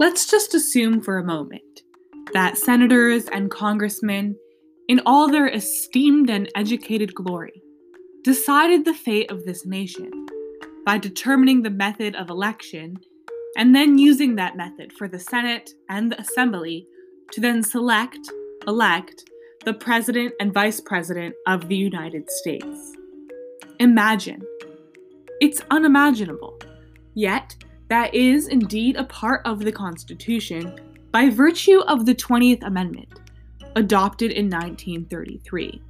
Let's just assume for a moment that senators and congressmen, in all their esteemed and educated glory, decided the fate of this nation by determining the method of election and then using that method for the Senate and the Assembly to then select, elect, the President and Vice President of the United States. Imagine. It's unimaginable. Yet, that is indeed a part of the Constitution by virtue of the 20th Amendment, adopted in 1933.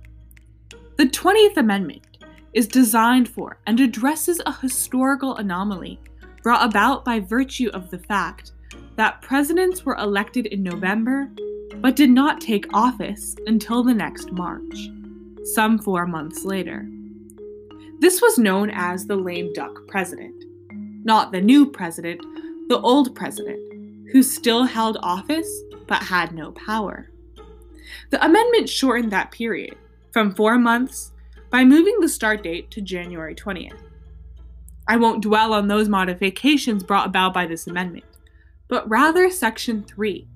The 20th Amendment is designed for and addresses a historical anomaly brought about by virtue of the fact that presidents were elected in November but did not take office until the next March, some four months later. This was known as the lame duck president not the new president, the old president, who still held office but had no power. The amendment shortened that period from four months by moving the start date to January 20th. I won't dwell on those modifications brought about by this amendment, but rather Section 3,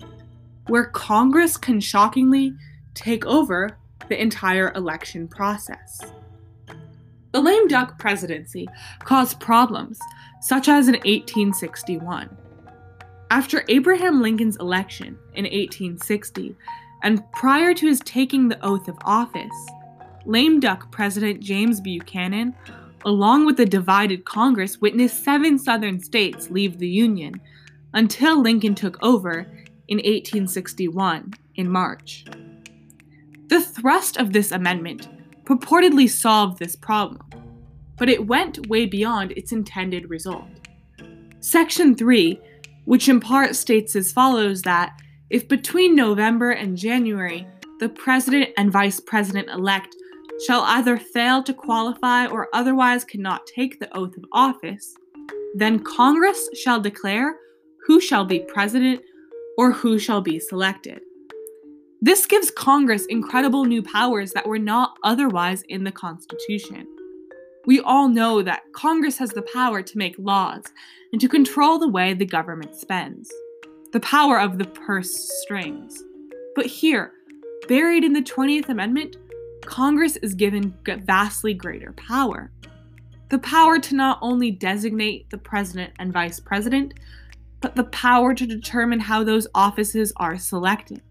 where Congress can shockingly take over the entire election process. The lame duck presidency caused problems such as in 1861. After Abraham Lincoln's election in 1860, and prior to his taking the oath of office, lame duck President James Buchanan, along with the divided Congress, witnessed seven Southern states leave the Union until Lincoln took over in 1861 in March. The thrust of this amendment purportedly solved this problem but it went way beyond its intended result. Section 3, which in part states as follows that if between November and January the president and vice president elect shall either fail to qualify or otherwise cannot take the oath of office, then Congress shall declare who shall be president or who shall be selected. This gives Congress incredible new powers that were not otherwise in the Constitution. We all know that Congress has the power to make laws and to control the way the government spends, the power of the purse strings. But here, buried in the 20th Amendment, Congress is given vastly greater power. The power to not only designate the president and vice president, but the power to determine how those offices are selected.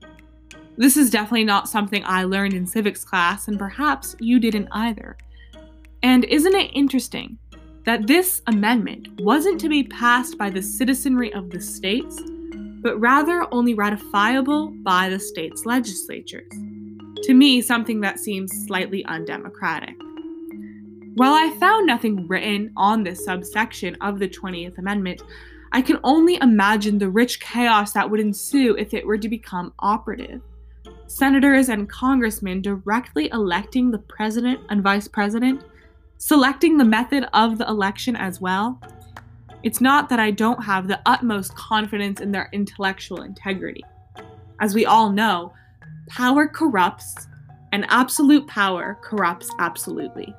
This is definitely not something I learned in civics class, and perhaps you didn't either. And isn't it interesting that this amendment wasn't to be passed by the citizenry of the states, but rather only ratifiable by the states' legislatures? To me, something that seems slightly undemocratic. While I found nothing written on this subsection of the 20th Amendment, I can only imagine the rich chaos that would ensue if it were to become operative. Senators and congressmen directly electing the president and vice president selecting the method of the election as well, it's not that I don't have the utmost confidence in their intellectual integrity. As we all know, power corrupts, and absolute power corrupts absolutely.